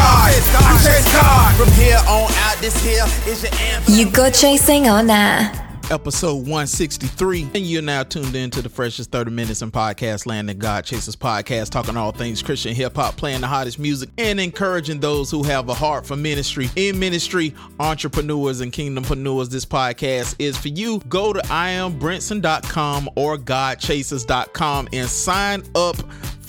God. I chase God. From here on out, this here is your anthem. You go chasing or nah? episode 163. And you're now tuned in to the freshest 30 minutes in podcast land, the God Chasers podcast, talking all things Christian hip hop, playing the hottest music, and encouraging those who have a heart for ministry. In ministry, entrepreneurs and kingdompreneurs, this podcast is for you. Go to iambrinson.com or godchasers.com and sign up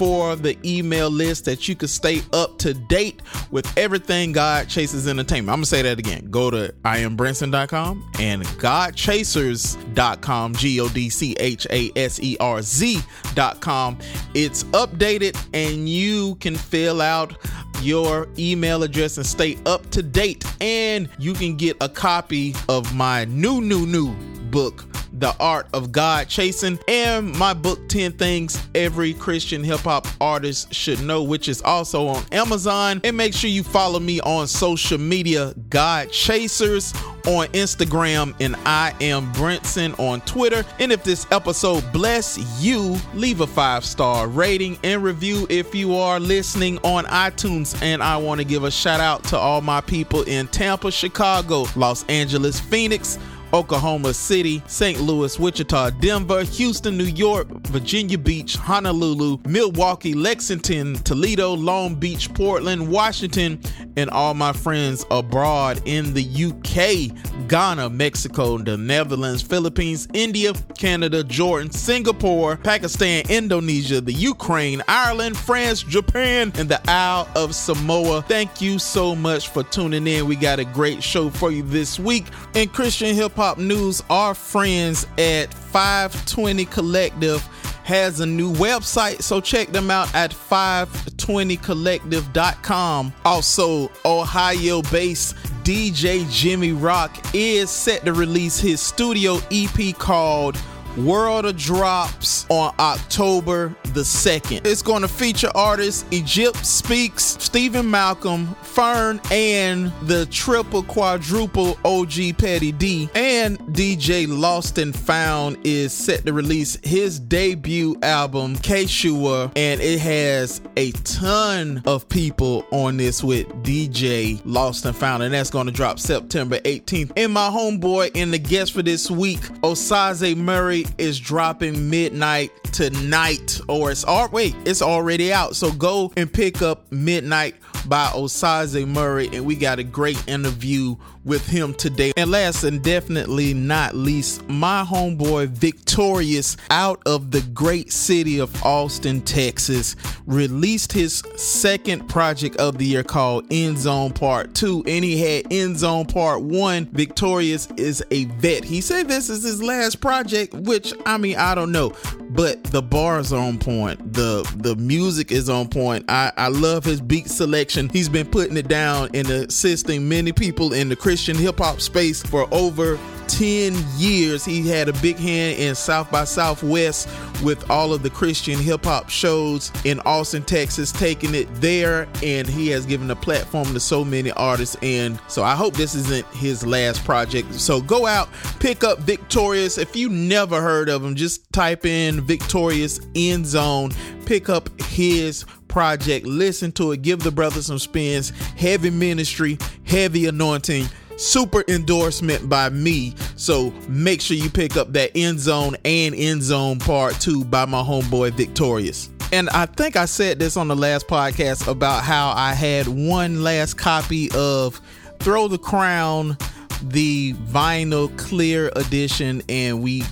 for the email list that you can stay up to date with everything God Chasers Entertainment. I'm gonna say that again. Go to iambrinson.com and godchasers.com, G O D C H A S E R Z.com. It's updated and you can fill out your email address and stay up to date. And you can get a copy of my new, new, new book the Art of God Chasing, and my book 10 Things Every Christian Hip Hop Artist Should Know, which is also on Amazon. And make sure you follow me on social media, God Chasers on Instagram, and I am Brinson on Twitter. And if this episode bless you, leave a five star rating and review if you are listening on iTunes. And I want to give a shout out to all my people in Tampa, Chicago, Los Angeles, Phoenix. Oklahoma City, St. Louis, Wichita, Denver, Houston, New York, Virginia Beach, Honolulu, Milwaukee, Lexington, Toledo, Long Beach, Portland, Washington, and all my friends abroad in the UK, Ghana, Mexico, the Netherlands, Philippines, India, Canada, Jordan, Singapore, Pakistan, Indonesia, the Ukraine, Ireland, France, Japan, and the Isle of Samoa. Thank you so much for tuning in. We got a great show for you this week. In Christian hip hop news, our friends at 520 Collective has a new website, so check them out at 520collective.com. Also, Ohio based DJ Jimmy Rock is set to release his studio EP called World of Drops on October the 2nd. It's going to feature artists Egypt Speaks, Stephen Malcolm, Fern, and the triple quadruple OG Pettidee. And DJ Lost and Found is set to release his debut album, Keshua, and it has a ton of people on this with DJ Lost and Found, and that's going to drop September 18th. And my homeboy and the guest for this week, Osaze Murray is dropping midnight tonight, or it's all wait, it's already out. So go and pick up Midnight by Osaze Murray, and we got a great interview with him today. And last and definitely not least, my homeboy Victorious out of the great city of Austin, Texas, released his second project of the year called End Zone Part 2. And he had End Zone Part 1. Victorious is a vet. He said this is his last project, which I mean, I don't know. But the bars are on point. The the music is on point. I, I love his beat selection. He's been putting it down and assisting many people in the Christian hip hop space for over 10 years. He had a big hand in South by Southwest with all of the Christian hip hop shows in Austin, Texas, taking it there. And he has given a platform to so many artists. And so I hope this isn't his last project. So go out, pick up Victorious. If you never heard of him, just type in Victorious End Zone, pick up his project, listen to it, give the brother some spins. Heavy ministry, heavy anointing super endorsement by me. So make sure you pick up that end zone and end zone part two by my homeboy Victorious. And I think I said this on the last podcast about how I had one last copy of Throw the Crown, the vinyl clear edition, and we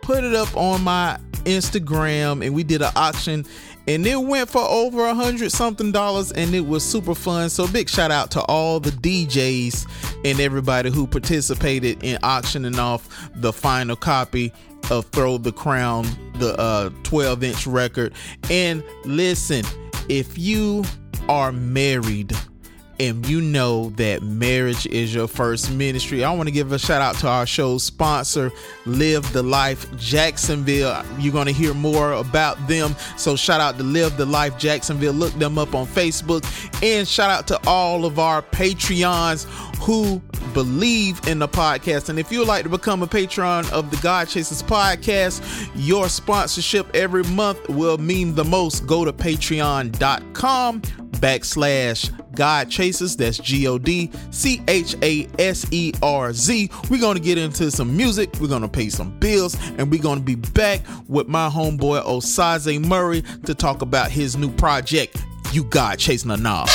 put it up on my Instagram and we did an auction and it went for over a hundred something dollars and it was super fun. So big shout out to all the djs and everybody who participated in auctioning off the final copy of throw the crown the uh 12 inch record. And listen if you are married and you know that marriage is your first ministry, I want to give a shout out to our show sponsor, Live the Life Jacksonville. You're going to hear more about them. So, shout out to Live the Life Jacksonville. Look them up on Facebook. And shout out to all of our Patreons who believe in the podcast. And if you would like to become a patron of the God Chasers podcast, your sponsorship every month will mean the most. Go to patreon.com backslash God Chasers. That's G O D C H A S E R Z. We're going to get into some music. We're going to pay some bills. And we're going to be back with my homeboy Osaze Murray to talk about his new project, You God Chasing a Knob.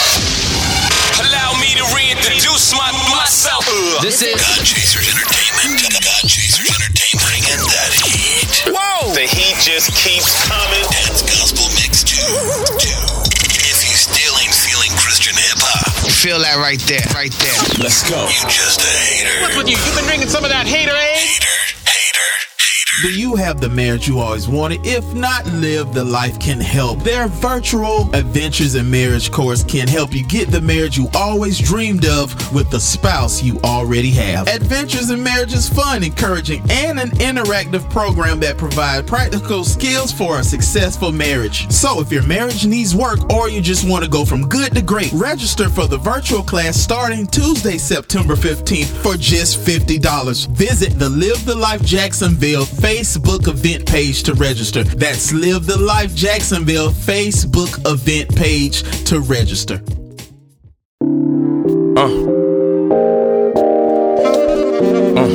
Allow me to reintroduce my, myself. This is God Chasers Entertainment. God Chasers Entertainment. Bringing that heat. Whoa! The heat just keeps coming. That's Gospel Mix 2. 2. Feel that right there, right there. Let's go. you just a hater. What's with you? You've been drinking some of that hater eh? Hater. Hater. Do you have the marriage you always wanted? If not, Live the Life can help. Their virtual adventures in marriage course can help you get the marriage you always dreamed of with the spouse you already have. Adventures in Marriage is fun, encouraging, and an interactive program that provides practical skills for a successful marriage. So if your marriage needs work or you just want to go from good to great, register for the virtual class starting Tuesday, September 15th for just $50. Visit the Live the Life Jacksonville Facebook event page to register. That's Live the Life Jacksonville Facebook event page to register. Uh. Uh.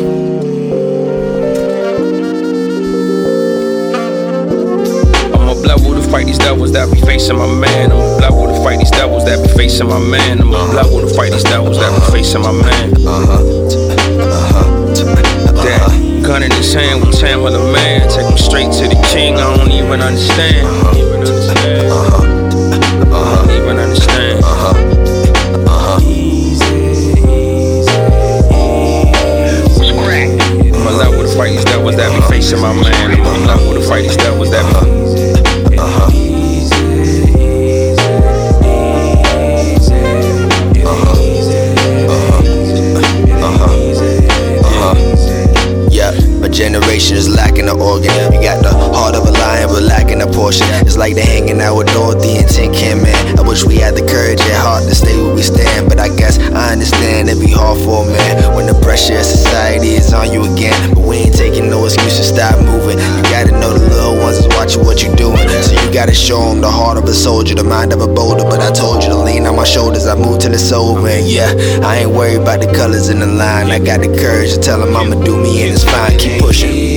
I'm a blood with fight these devils that be facing my man. I'm a blood with to fight these devils that be facing my man. I'm a blood with to fight these devils that be facing my man. That gun in his hand ten with a man. Take him straight to the king. I don't even understand. Even understand. I don't even understand. I'm a blood with to fight these devils that be facing my man. I'm blood with to fight these devils that be. Generation is lacking an organ. You got the portion. It's like they're hanging out with Dorothy and Tin Can Man. I wish we had the courage and heart to stay where we stand, but I guess I understand it'd be hard for a man when the pressure of society is on you again. But we ain't taking no excuses, stop moving. You gotta know the little ones is watching what you're doing, so you gotta show them the heart of a soldier, the mind of a boulder. But I told you to lean on my shoulders, I moved till it's over. And yeah, I ain't worried about the colors in the line. I got the courage to tell them I'ma do me and it's fine. Keep pushing.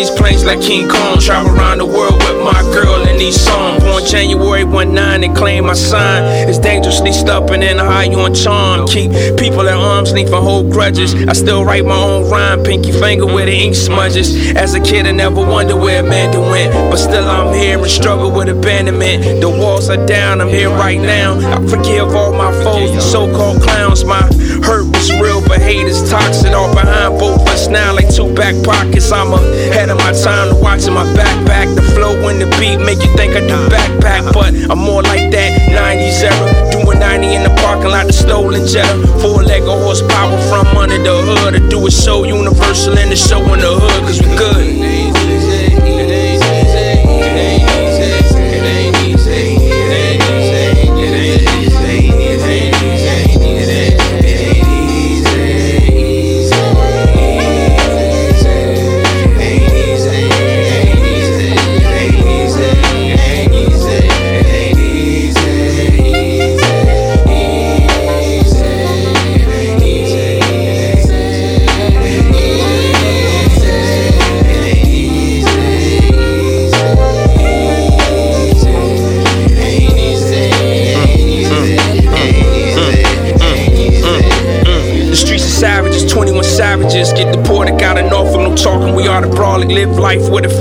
These planes like King Kong. Travel around the world with my girl these songs. Born January 1 9 and claim my sign. It's dangerously stubborn and high on charm. Keep people at arm's length and hold grudges. I still write my own rhyme, pinky finger where the ink smudges. As a kid, I never wondered where Amanda went. But still, I'm here and struggle with abandonment. The walls are down, I'm here right now. I forgive all my foes, these so called clowns. My hurt was real, but hate is toxic. All behind both us now, like two back pockets. I'm ahead of my time watching my backpack. The flow and the beat make you think I do backpack, but I'm more like that 90s era. Doing 90 in the parking lot, the stolen Jetta. Four leg horsepower from under the hood. To do it so universal and the show in the hood, cause we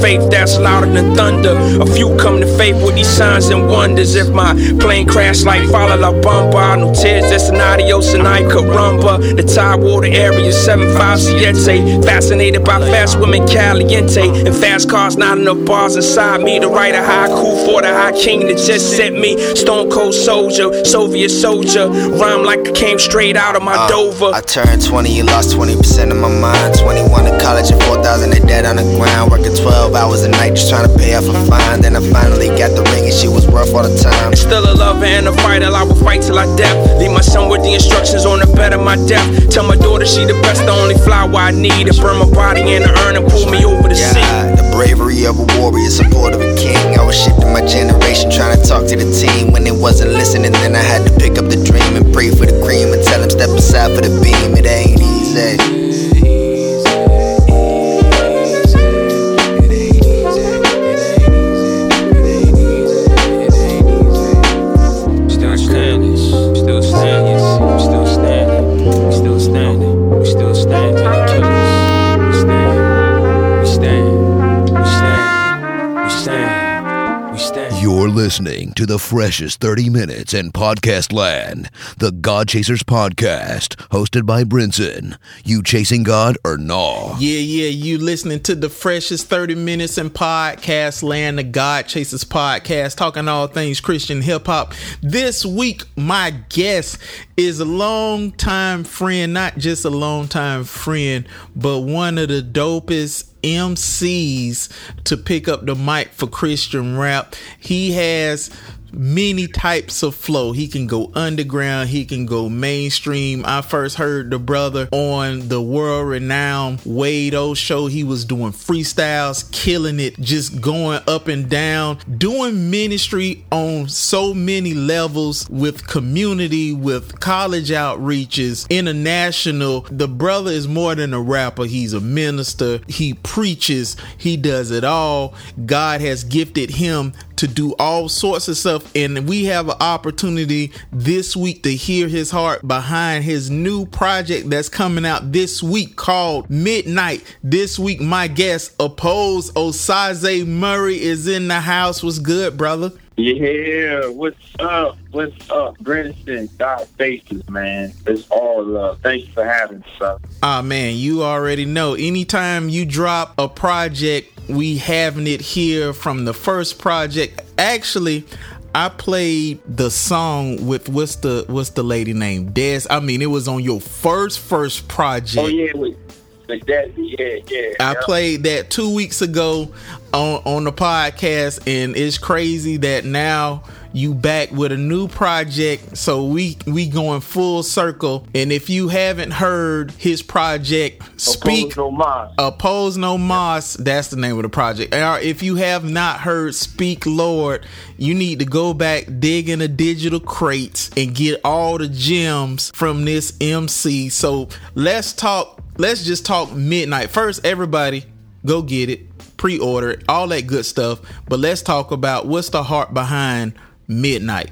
faith that's than thunder. A few come to faith with these signs and wonders. If my plane crash like Fala La Bamba, no tears, that's an adios and I caramba. The tide Tidewater area, 75 Siete. Fascinated by fast women, caliente. And fast cars, not enough bars inside me to write a haiku for the high king that just sent me. Stone Cold Soldier, Soviet soldier. Rhyme like I came straight out of my Uh, Dover. I turned 20 and lost 20% of my mind. 21 in college and 4,000 in dead on the ground. Working 12 hours a night just trying to pay off a fine. Then I finally got the ring and she was worth all the time. Still a lover and a fighter, I will fight till I death. Leave my son with the instructions on the bed of my death. Tell my daughter she the best, the only flower I need. To burn my body in the urn and pull me over the sea. The bravery of a warrior, support of a king. I was shifting my generation, trying to talk to the team. When they wasn't listening, then I had to pick up the dream and pray for the cream and tell them step aside for the beam. It ain't easy. The freshest 30 minutes in podcast land. The God Chasers Podcast, hosted by Brinson. You chasing God or no? Yeah, yeah, you listening to the freshest 30 minutes in podcast land, the God Chasers podcast, talking all things Christian hip hop. This week, my guest is a long-time friend, not just a long-time friend, but one of the dopest MCs to pick up the mic for Christian rap. He has many types of flow. He can go underground, he can go mainstream. I first heard the brother on the world renowned Wade O show. He was doing freestyles, killing it, just going up and down, doing ministry on so many levels with community, with college outreaches, international. The brother is more than a rapper, he's a minister, he preaches, he does it all. God has gifted him to do all sorts of stuff. And we have an opportunity this week to hear his heart behind his new project that's coming out this week called Midnight. This week, my guest, Oppose Osaze Murray, is in the house. What's good, brother? Yeah, what's up? What's up, Brinson? God faces, man. It's all love. Thanks for having us. Ah man, you already know. Anytime you drop a project, we having it here from the first project. Actually, I played the song with what's the what's the lady name? Des. I mean, it was on your first first project. Oh yeah, with with that, yeah, yeah. I yeah. played that two weeks ago on on the podcast, and it's crazy that now you back with a new project. So we we going full circle. And if you haven't heard his project, speak. Oppose no mind. Oppose No Mas, that's the name of the project. Or uh, if you have not heard Speak Lord, you need to go back, dig in the digital crates, and get all the gems from this MC. So let's talk, let's just talk midnight. First, everybody, go get it, pre order it, all that good stuff. But let's talk about what's the heart behind midnight.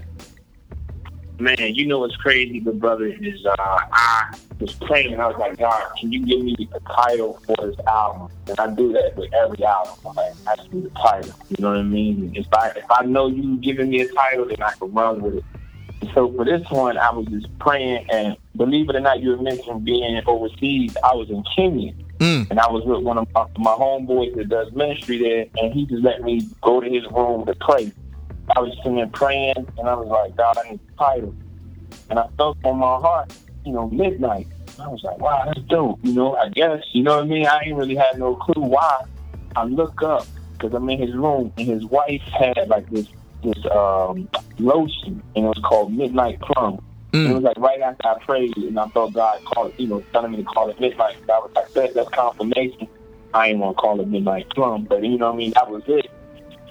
Man, you know what's crazy, the brother is uh, I was praying and I was like, God, can you give me a title for this album? And I do that with every album. I'm like, the title. You know what I mean? If I if I know you giving me a title, then I can run with it. So for this one, I was just praying, and believe it or not, you had mentioned being overseas. I was in Kenya, Mm. and I was with one of my, my homeboys that does ministry there, and he just let me go to his room to pray. I was sitting there praying, and I was like, God, I need a title. And I felt on my heart, you know, midnight. I was like, wow, that's dope. You know, I guess, you know what I mean? I ain't really had no clue why. I look up, because I'm in his room, and his wife had like this this um, lotion, and it was called Midnight Plum. And It was like right after I prayed, and I felt God called, you know, telling me to call it Midnight. I was like, that, that's confirmation. I ain't want to call it Midnight Plum, but you know what I mean? That was it.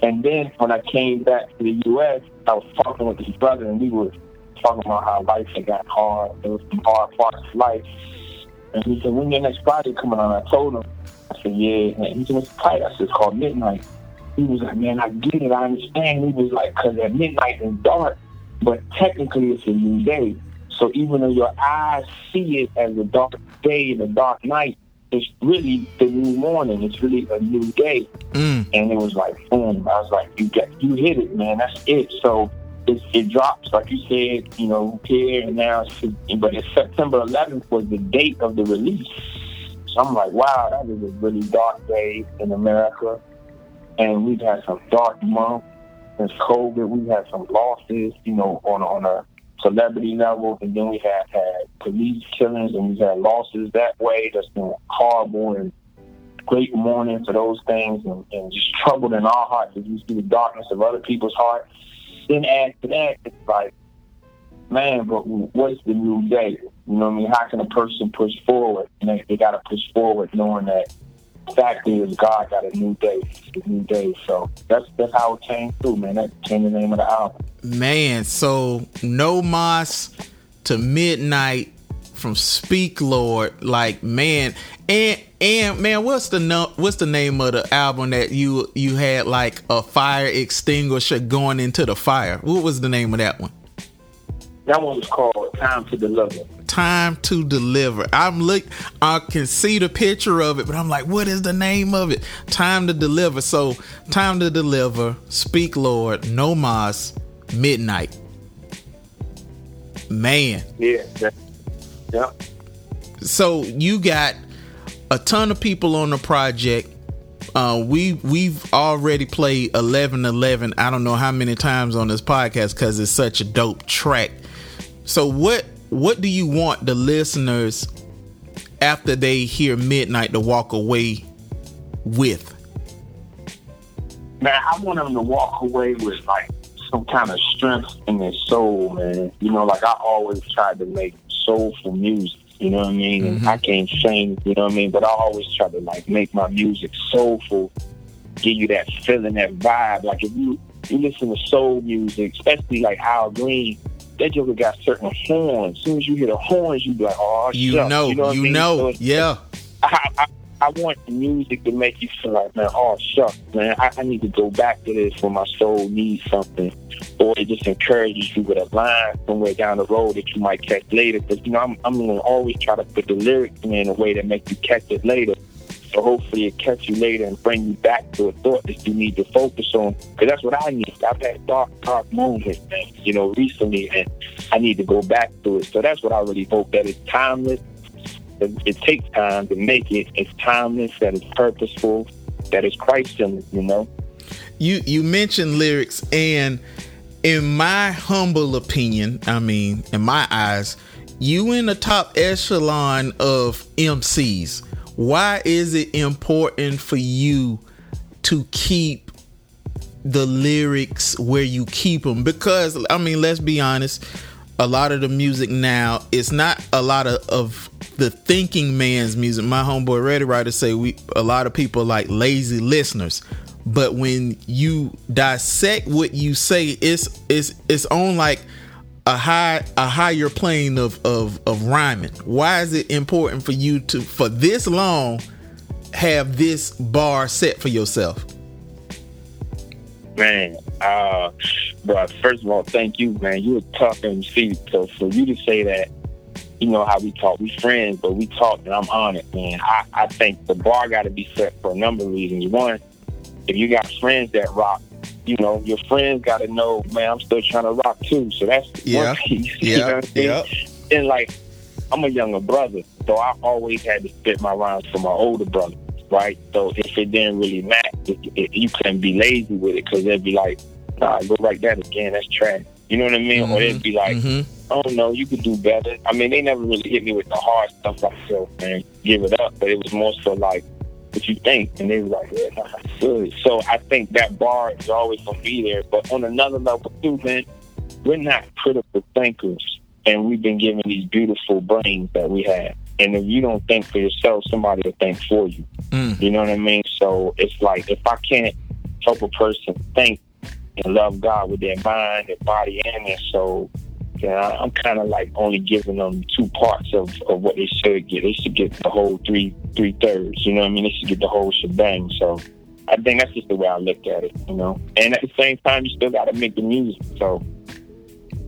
And then when I came back to the U.S., I was talking with his brother, and we were talking about how life had got hard. There was some hard parts of life. And he said, when your next project coming on? I told him. I said, yeah. And he said, the title? I said, it's called Midnight. He was like, man, I get it. I understand. He was like, because at midnight it's dark, but technically it's a new day. So even though your eyes see it as a dark day and a dark night, it's really the new morning. It's really a new day. Mm. And it was like, boom. I was like, you get, you hit it, man. That's it. So it, it drops, like you said, you know, here and now. But it's September 11th was the date of the release. So I'm like, wow, that is a really dark day in America. And we've had some dark months since COVID. We've had some losses, you know, on on a celebrity level, and then we have had police killings, and we've had losses that way. That's been horrible and great mourning for those things, and, and just troubled in our hearts as we see the darkness of other people's hearts. Then add to that, it's like, man, but what's the new day? You know what I mean? How can a person push forward? And they, they got to push forward knowing that fact is God got a new day, a new day. So that's that's how it came through, man. That became the name of the album. Man, so No Mas to midnight from Speak Lord, like man, and and man, what's the no, what's the name of the album that you you had like a fire extinguisher going into the fire? What was the name of that one? That one was called Time to Deliver. Time to Deliver. I'm look I can see the picture of it, but I'm like, what is the name of it? Time to Deliver. So Time to Deliver, Speak Lord, No Mas, Midnight. Man. Yeah. That, yeah. So you got a ton of people on the project. Uh, we we've already played eleven eleven. I don't know how many times on this podcast because it's such a dope track. So what what do you want the listeners after they hear Midnight to walk away with? Man, I want them to walk away with like some kind of strength in their soul, man. You know, like I always tried to make soulful music. You know what I mean? Mm-hmm. And I can't sing, you know what I mean? But I always try to like make my music soulful, give you that feeling, that vibe. Like if you you listen to soul music, especially like Al Green, that Joker got certain horns. As soon as you hear the horns, you be like, oh, You know, you know, you I mean? know, So yeah. I, I, I want the music to make you feel like, man, oh, shucks, man, I, I need to go back to this when my soul needs something. Or it just encourages you with a line somewhere down the road that you might catch later. Because, you know, I'm, I'm to always try to put the lyrics in a way that makes you catch it later. So hopefully it catch you later and bring you back to a thought that you need to focus on. Because that's what I need. I've had dark, dark moments, man, you know, recently, and I need to go back to it. So that's what I really hope that it's timeless. It, it takes time to make it. It's timeless, that it's purposeful, that it's you know? you you mentioned lyrics and in my humble opinion i mean in my eyes you in the top echelon of mcs why is it important for you to keep the lyrics where you keep them because i mean let's be honest a lot of the music now it's not a lot of, of the thinking man's music my homeboy ready writer say we a lot of people like lazy listeners but when you dissect what you say it's it's it's on like a high a higher plane of of of rhyming why is it important for you to for this long have this bar set for yourself Man, uh, bro, first of all, thank you, man. You were tough MC. So for you to say that, you know how we talk, we friends, but we talk, and I'm honored, man. I, I think the bar got to be set for a number of reasons. One, if you got friends that rock, you know, your friends got to know, man, I'm still trying to rock too. So that's Yeah. one piece. you Yeah, know what yeah. And like, I'm a younger brother, so I always had to spit my rhymes for my older brother, right? So if it didn't really match, it, it, you couldn't be lazy with it because they'd be like, nah, go write that again, that's trash. You know what I mean? Or they'd mm-hmm. be like, mm-hmm. Mhm. oh no, you could do better. I mean, they never really hit me with the hard stuff like, yo, man, give it up. But it was more so like, what you think? And they were like, yeah, nah, that's good. So I think that bar is always going to be there. But on another level, too, man, we're not critical thinkers. And we've been given these beautiful brains that we have. And if you don't think for yourself, somebody will think for you. Mm. You know what I mean? So it's like, if I can't help a person think and love God with their mind, their body, and their soul, then I- I'm kind of like only giving them two parts of, of what they should get. They should get the whole three three thirds. You know what I mean? They should get the whole shebang. So I think that's just the way I look at it. You know, and at the same time, you still got to make the music. So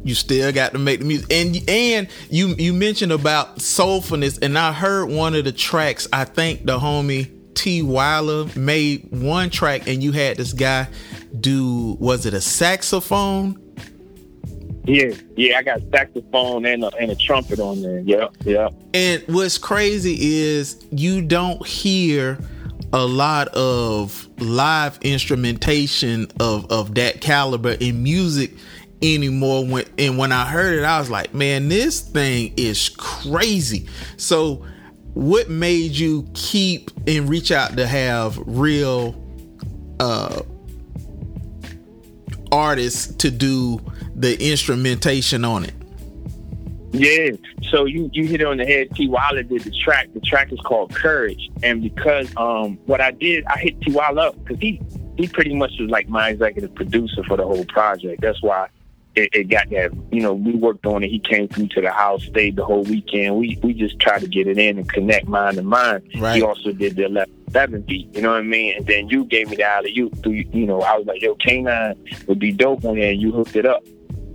you still got to make the music. And and you you mentioned about soulfulness, and I heard one of the tracks. I think the homie T Weiler made one track, and you had this guy do was it a saxophone? Yeah, yeah, I got saxophone and a, and a trumpet on there. Yep, yep. And what's crazy is you don't hear a lot of live instrumentation of of that caliber in music anymore when and when I heard it I was like man this thing is crazy so what made you keep and reach out to have real uh artists to do the instrumentation on it Yeah. So you you hit it on the head. T. Wilder did the track. The track is called Courage. And because um what I did, I hit T. Wilder up because he he pretty much was like my executive producer for the whole project. That's why it, it got that. You know, we worked on it. He came through to the house, stayed the whole weekend. We we just tried to get it in and connect mind to mind. Right. He also did the 11 seven beat. You know what I mean? And then you gave me the alley. You you know, I was like, yo, K9 would be dope on there. And you hooked it up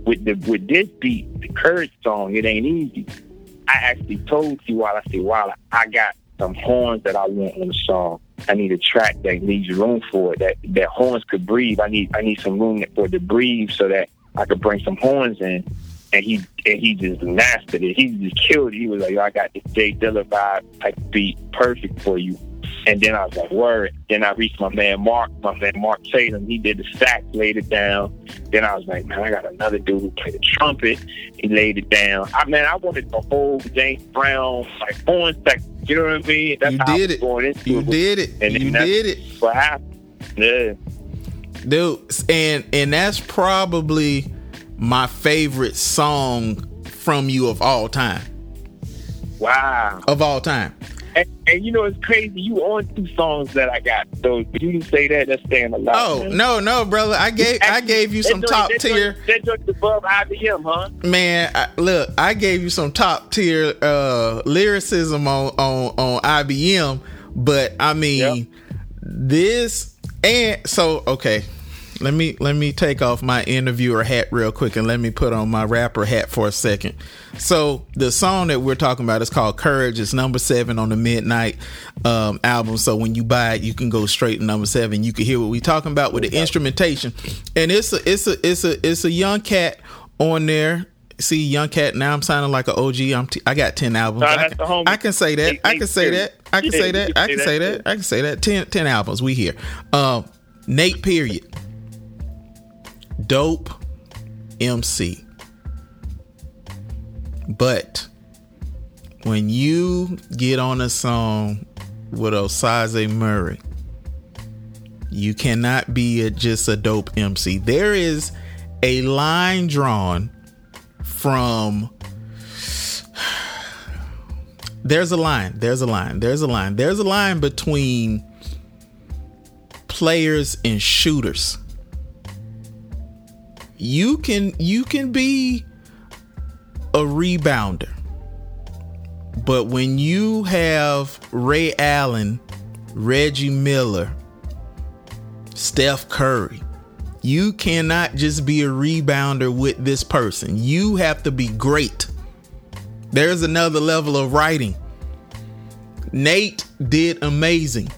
with the with this beat, the Courage song, it ain't easy. I actually told you while I said, while I got some horns that I want on the song. I need a track that needs room for it. That that horns could breathe. I need I need some room for it to breathe so that I could bring some horns in. And he and he just mastered it. He just killed it. He was like, Yo, I got this Jay Dilla vibe type beat perfect for you. And then I was like, word. Then I reached my man Mark, my man Mark Tatum. He did the sax, laid it down. Then I was like, man, I got another dude who played the trumpet. He laid it down. I man, I wanted the whole James Brown like horn section. You know what I mean? That's You how I did was it. going into You it. did it. And then You did it. What happened? Yeah. dude and and that's probably my favorite song from you of all time Wow. of all time And, and you know it's crazy. You on two songs that I got. So you didn't say that, that's saying a lot. oh man. no no brother i gave i gave you some top tier That joint above IBM, huh? man I, look i gave you some top tier uh lyricism on on on ibm but i mean this and so okay let me let me take off my interviewer hat real quick and let me put on my rapper hat for a second. So the song that we're talking about is called courage. It's number seven on the midnight um album. So when you buy it you can go straight to number seven. You can hear what we're talking about with the instrumentation. And it's a it's a it's a it's a young cat on there. See young cat now i'm sounding like an og i'm t- i got 10 albums. I, can. I can say that. I can say that. I can say that. I can say that. I can say that. 10, 10 albums. We here. Um nate period dope MC. But when you get on a song with Osaze Murray, you cannot be a, just a dope MC. There is a line drawn from. There's a line. There's a line. There's a line. There's a line between players and shooters you can you can be a rebounder but when you have ray allen reggie miller steph curry you cannot just be a rebounder with this person. You have to be great. There's another level of writing. Nate did amazing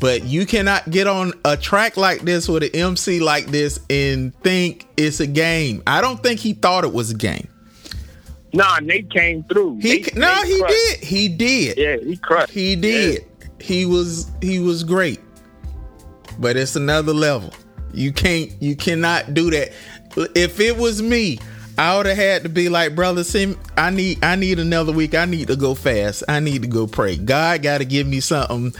but you cannot get on a track like this with an MC like this and think it's a game. I don't think he thought it was a game. Nah, Nate came through. He Nate- no, Nate he crushed. did. He did. Yeah, he crushed. He did. He was he was great. But it's another level. You can't you cannot do that. If it was me, I would have had to be like, brother, Sim, I need I need another week. I need to go fast. I need to go pray. God gotta give me something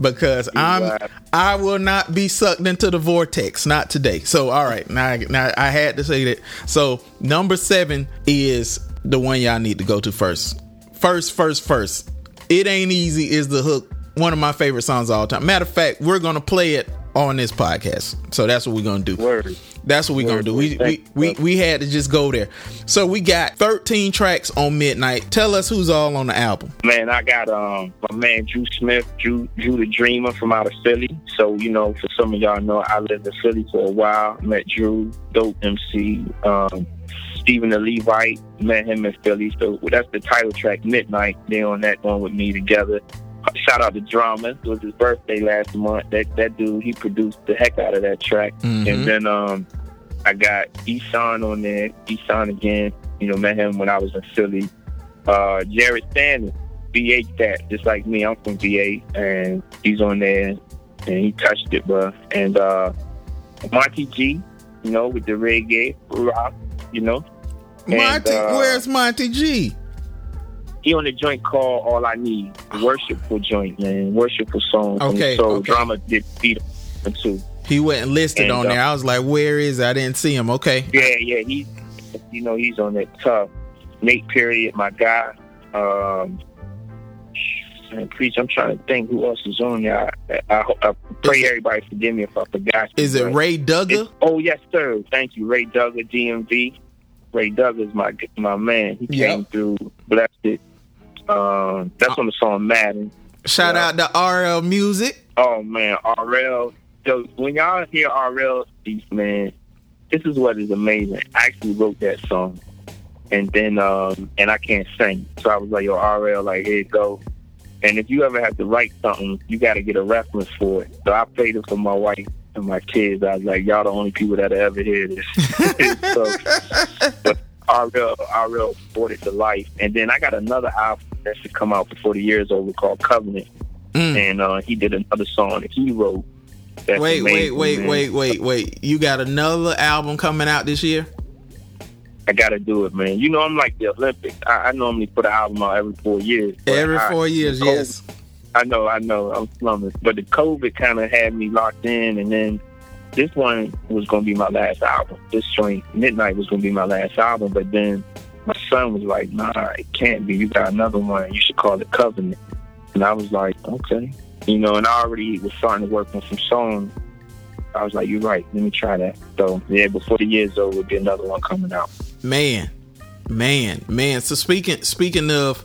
because I'm I will not be sucked into the vortex. Not today. So all right, now, now I had to say that. So number seven is the one y'all need to go to first. First, first, first. It ain't easy is the hook. One of my favorite songs of all time. Matter of fact, we're gonna play it on this podcast. So that's what we're gonna do. Word. That's what we're gonna do. We we, we we had to just go there. So we got 13 tracks on Midnight. Tell us who's all on the album. Man, I got um my man Drew Smith, Drew Drew the Dreamer from out of Philly. So, you know, for some of y'all know I lived in Philly for a while. Met Drew, dope MC, um, Stephen the Levite, met him in Philly. So that's the title track, Midnight. They on that one with me together. Shout out to Drama. It was his birthday last month. That that dude, he produced the heck out of that track. Mhm. And then um I got Eshawn on there. Eshawn again. You know, met him when I was in Philly. Uh Jared Standing, VA stat, just like me. I'm from VA and he's on there and he touched it, bro. And uh Monty G, you know, with the reggae rock, you know. And, Monty, uh, where's Monty G? He on the joint called All I Need, worshipful joint, man, worshipful song. Okay, so okay. drama did beat him too. He wasn't listed And, on there. uh, I was like, where is it? I didn't see him. Okay. Yeah, yeah, he's you know he's on that tough. Nate Period, my guy. Um, and preach. I'm trying to think who else is on there. I, I, I pray Is everybody forgive me if I forgot. Is it Ray Duggar? Oh yes, sir. Thank you, Ray Duggar, DMV. Ray Duggar is my my man. He Yep. came through, blessed it. Um, that's on the song Madden. Shout yeah. out to RL Music. Oh man, RL. So when y'all hear RL speak, man, this is what is amazing. I actually wrote that song, and then um, and I can't sing, so I was like, yo, RL, like here you go. And if you ever have to write something, you got to get a reference for it. So I played it for my wife and my kids. I was like, y'all the only people that ever hear this. so, but RL, RL brought it to life. And then I got another album that should come out before the year's over called Covenant Mm. and uh, he did another song that he wrote. That's Wait, wait, amazing, wait, man. wait, wait, wait. You got another album coming out this year? I gotta do it, man. You know, I'm like the Olympics. I, I normally put an album out every four years. Every I- four years, the yes. I know, I know. I'm slumming, but the COVID kind of had me locked in, and then this one was gonna be my last album. This joint, Midnight, was gonna be my last album, but then my son was like, "Nah, it can't be. You got another one. You should call it Covenant." And I was like, "Okay." You know, and I already was starting to work on some songs. I was like, "You're right. Let me try that." So yeah, before the year's over, will be another one coming out. Man, man, man. So speaking speaking of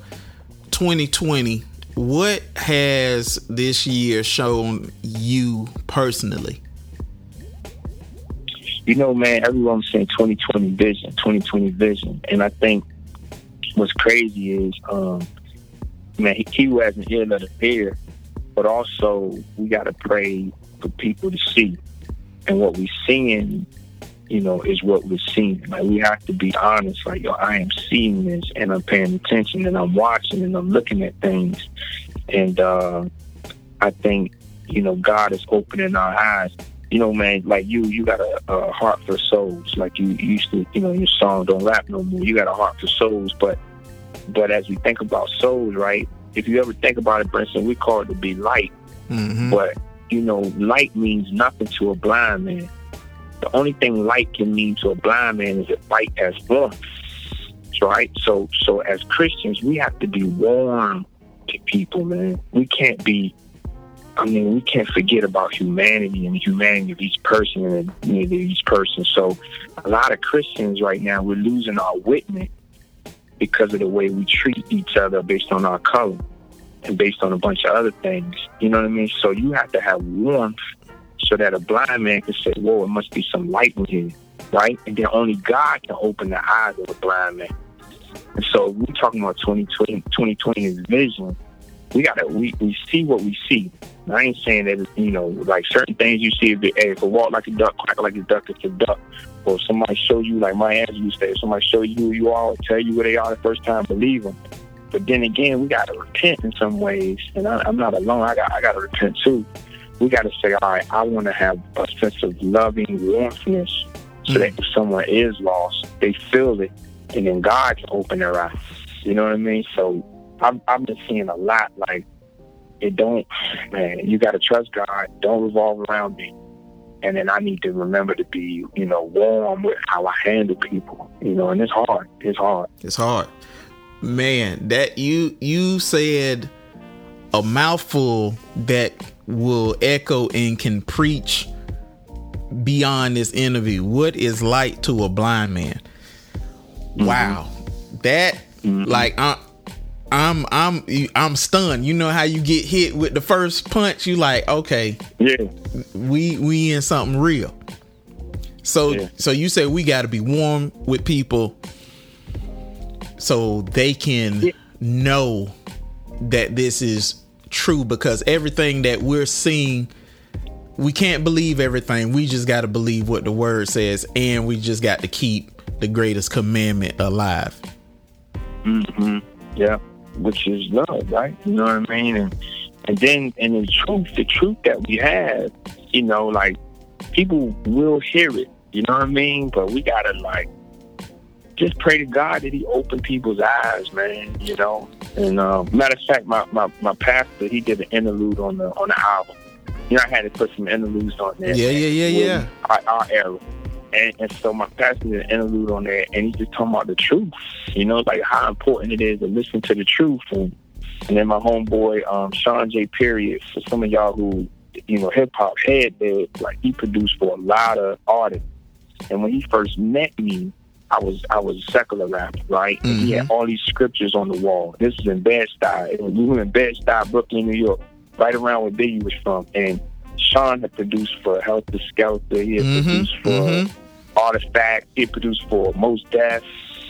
2020, what has this year shown you personally? You know, man, everyone's saying 2020 vision, 2020 vision. And I think what's crazy is, um, man, he, he hasn't ear, let it hear. But also, we got to pray for people to see. And what we're seeing, you know, is what we're seeing. Like, we have to be honest. Like, yo, I am seeing this and I'm paying attention and I'm watching and I'm looking at things. And uh, I think, you know, God is opening our eyes you know, man, like you, you got a, a heart for souls. Like you, you used to, you know, your song don't rap no more. You got a heart for souls, but, but as we think about souls, right? If you ever think about it, Brinson, we call it to be light, Mm-hmm. but you know, light means nothing to a blind man. The only thing light can mean to a blind man is if light as warmth, right? So, so as Christians, we have to be warm to people, man. We can't be I mean, we can't forget about humanity and the humanity of each person and the of each person. So, a lot of Christians right now, we're losing our witness because of the way we treat each other based on our color and based on a bunch of other things. You know what I mean? So, you have to have warmth so that a blind man can say, Whoa, it must be some light in here, right? And then only God can open the eyes of a blind man. And so, we're talking about 2020, 2020's vision. We gotta we, we see what we see. I ain't saying that you know, like certain things you see if they hey, if a walk like a duck, quack like a duck, it's a duck. Or somebody show you like my answer you say, if somebody show you who you are or tell you where they are the first time, believe them. But then again, we gotta repent in some ways, and I, I'm not alone. I got I gotta repent too. We gotta say, all right, I want to have a sense of loving warmthness, so that mm. if someone is lost, they feel it, and then God can open their eyes. You know what I mean? So I've, I've been seeing a lot like it don't man you got to trust god don't revolve around me and then i need to remember to be you know warm with how i handle people you know and it's hard it's hard It's hard. Man, that you you said a mouthful that will echo and can preach beyond this interview. What is light to a blind man? Mm-hmm. Wow, that mm-hmm. like I, I'm I'm I'm stunned. You know how you get hit with the first punch? You like okay, yeah, we we in something real. So yeah. so you say we got to be warm with people so they can yeah. know that this is true because everything that we're seeing we can't believe everything. We just got to believe what the word says and we just got to keep the greatest commandment alive. mm-hmm. Yeah, which is love, right? You know what I mean? And and then and the truth, the truth that we have, you know, like people will hear it you know what I mean? But we gotta like just pray to God that He open people's eyes, man. You know. And uh, matter of fact, my, my, my pastor he did an interlude on the on the album. You know, I had to put some interludes on there. Yeah, yeah, yeah, yeah. Our, our era. And, and, so my pastor did an interlude on there, and he just talking about the truth. You know, like how important it is to listen to the truth. And, and then my homeboy um, Sean J. Period. For some of y'all who you know hip hop head, like he produced for a lot of artists and when he first met me, I was I was a secular rapper, right? Mm-hmm. And he had mm-hmm. all these scriptures on the wall. This is in Bed-Stuy. We were in Bed-Stuy, Brooklyn, New York, right around where Biggie was from. And Sean had produced for Heltah Skeltah. He had mm-hmm. produced for mm-hmm. Artifact. He had produced for Mos Def.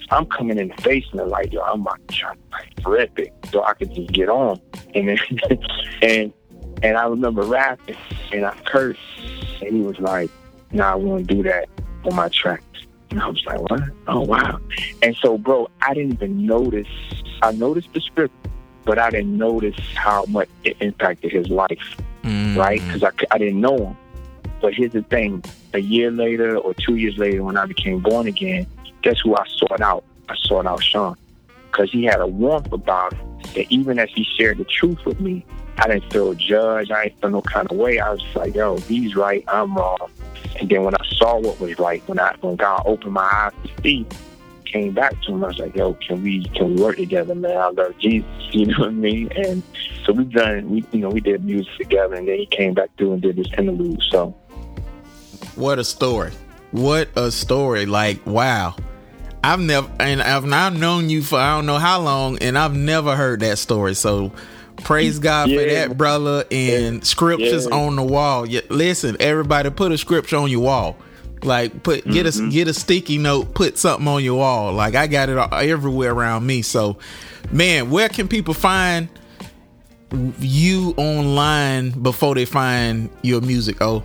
I'm coming in facing it like, yo, I'm like trying to rip it so I could just get on. And then, and and I remember rapping and I cursed and he was like, nah, I won't do that on my tracks. And I was like, what? Oh, wow. And so, bro, I didn't even notice. I noticed the script, but I didn't notice how much it impacted his life, mm. right? Because I, I didn't know him. But here's the thing a year later or two years later, when I became born again, guess who I sought out? I sought out Sean. Because he had a warmth about him that even as he shared the truth with me, I didn't feel judged. I didn't feel no kind of way. I was like, yo, he's right, I'm wrong. And then when I saw what was right, when I when God opened my eyes to see, came back to him, I was like, yo, can we can we work together, man? I love Jesus, you know what I mean? And so we done we you know, we did music together and then he came back through and did this interlude. So What a story. What a story. Like, wow. I've never and I've I've known you for I don't know how long and I've never heard that story. So Praise God yeah. for that, brother. And yeah. scriptures yeah. on the wall. listen, everybody, put a scripture on your wall. Like put get mm-hmm. a get a sticky note, put something on your wall. Like I got it everywhere around me. So, man, where can people find you online before they find your music? Oh,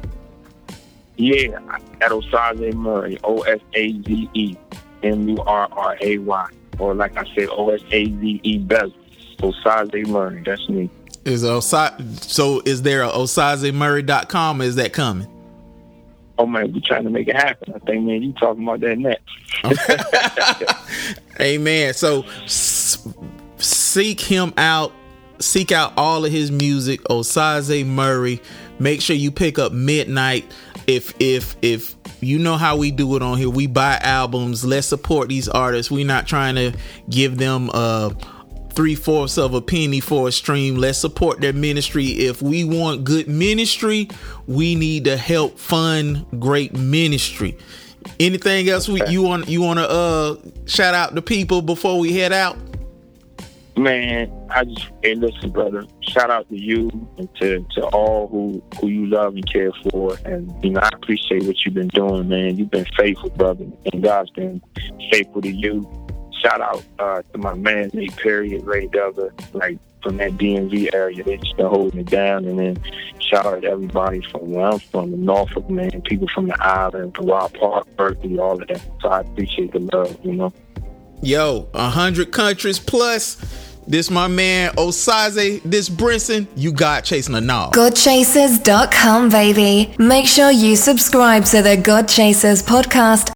yeah, at Osaze Murray, O S A Z E M U R R A Y, or like I said, O S A Z E Bezel. Osaze Murray. That's me. Is Osaze, so is there a OsazeMurray.com? Is that coming? Oh man, we trying to make it happen. I think, man, you talking about that next. Amen. So s- seek him out. Seek out all of his music. Osaze Murray. Make sure you pick up Midnight. If if if you know how we do it on here, we buy albums. Let's support these artists. We're not trying to give them uh three fourths of a penny for a stream. Let's support their ministry. If we want good ministry, we need to help fund great ministry. Anything else we, you want you want to uh shout out to people before we head out? Man, I just hey listen, brother. Shout out to you and to, to all who who you love and care for, and you know I appreciate what you've been doing, man. You've been faithful, brother, and God's been faithful to you shout out uh, to my man Nate Perry and Ray Delta, like from that DMV area. They just been holding it down. And then shout out to everybody from where I'm from, the Norfolk, man, people from the island, from Rock Park, Berkeley, all of that. So I appreciate the love, you know. Yo, a hundred countries plus. This my man Osaze, this Brinson, you got chasing a knob. GodChasers.com, baby. Make sure you subscribe to the God Chasers podcast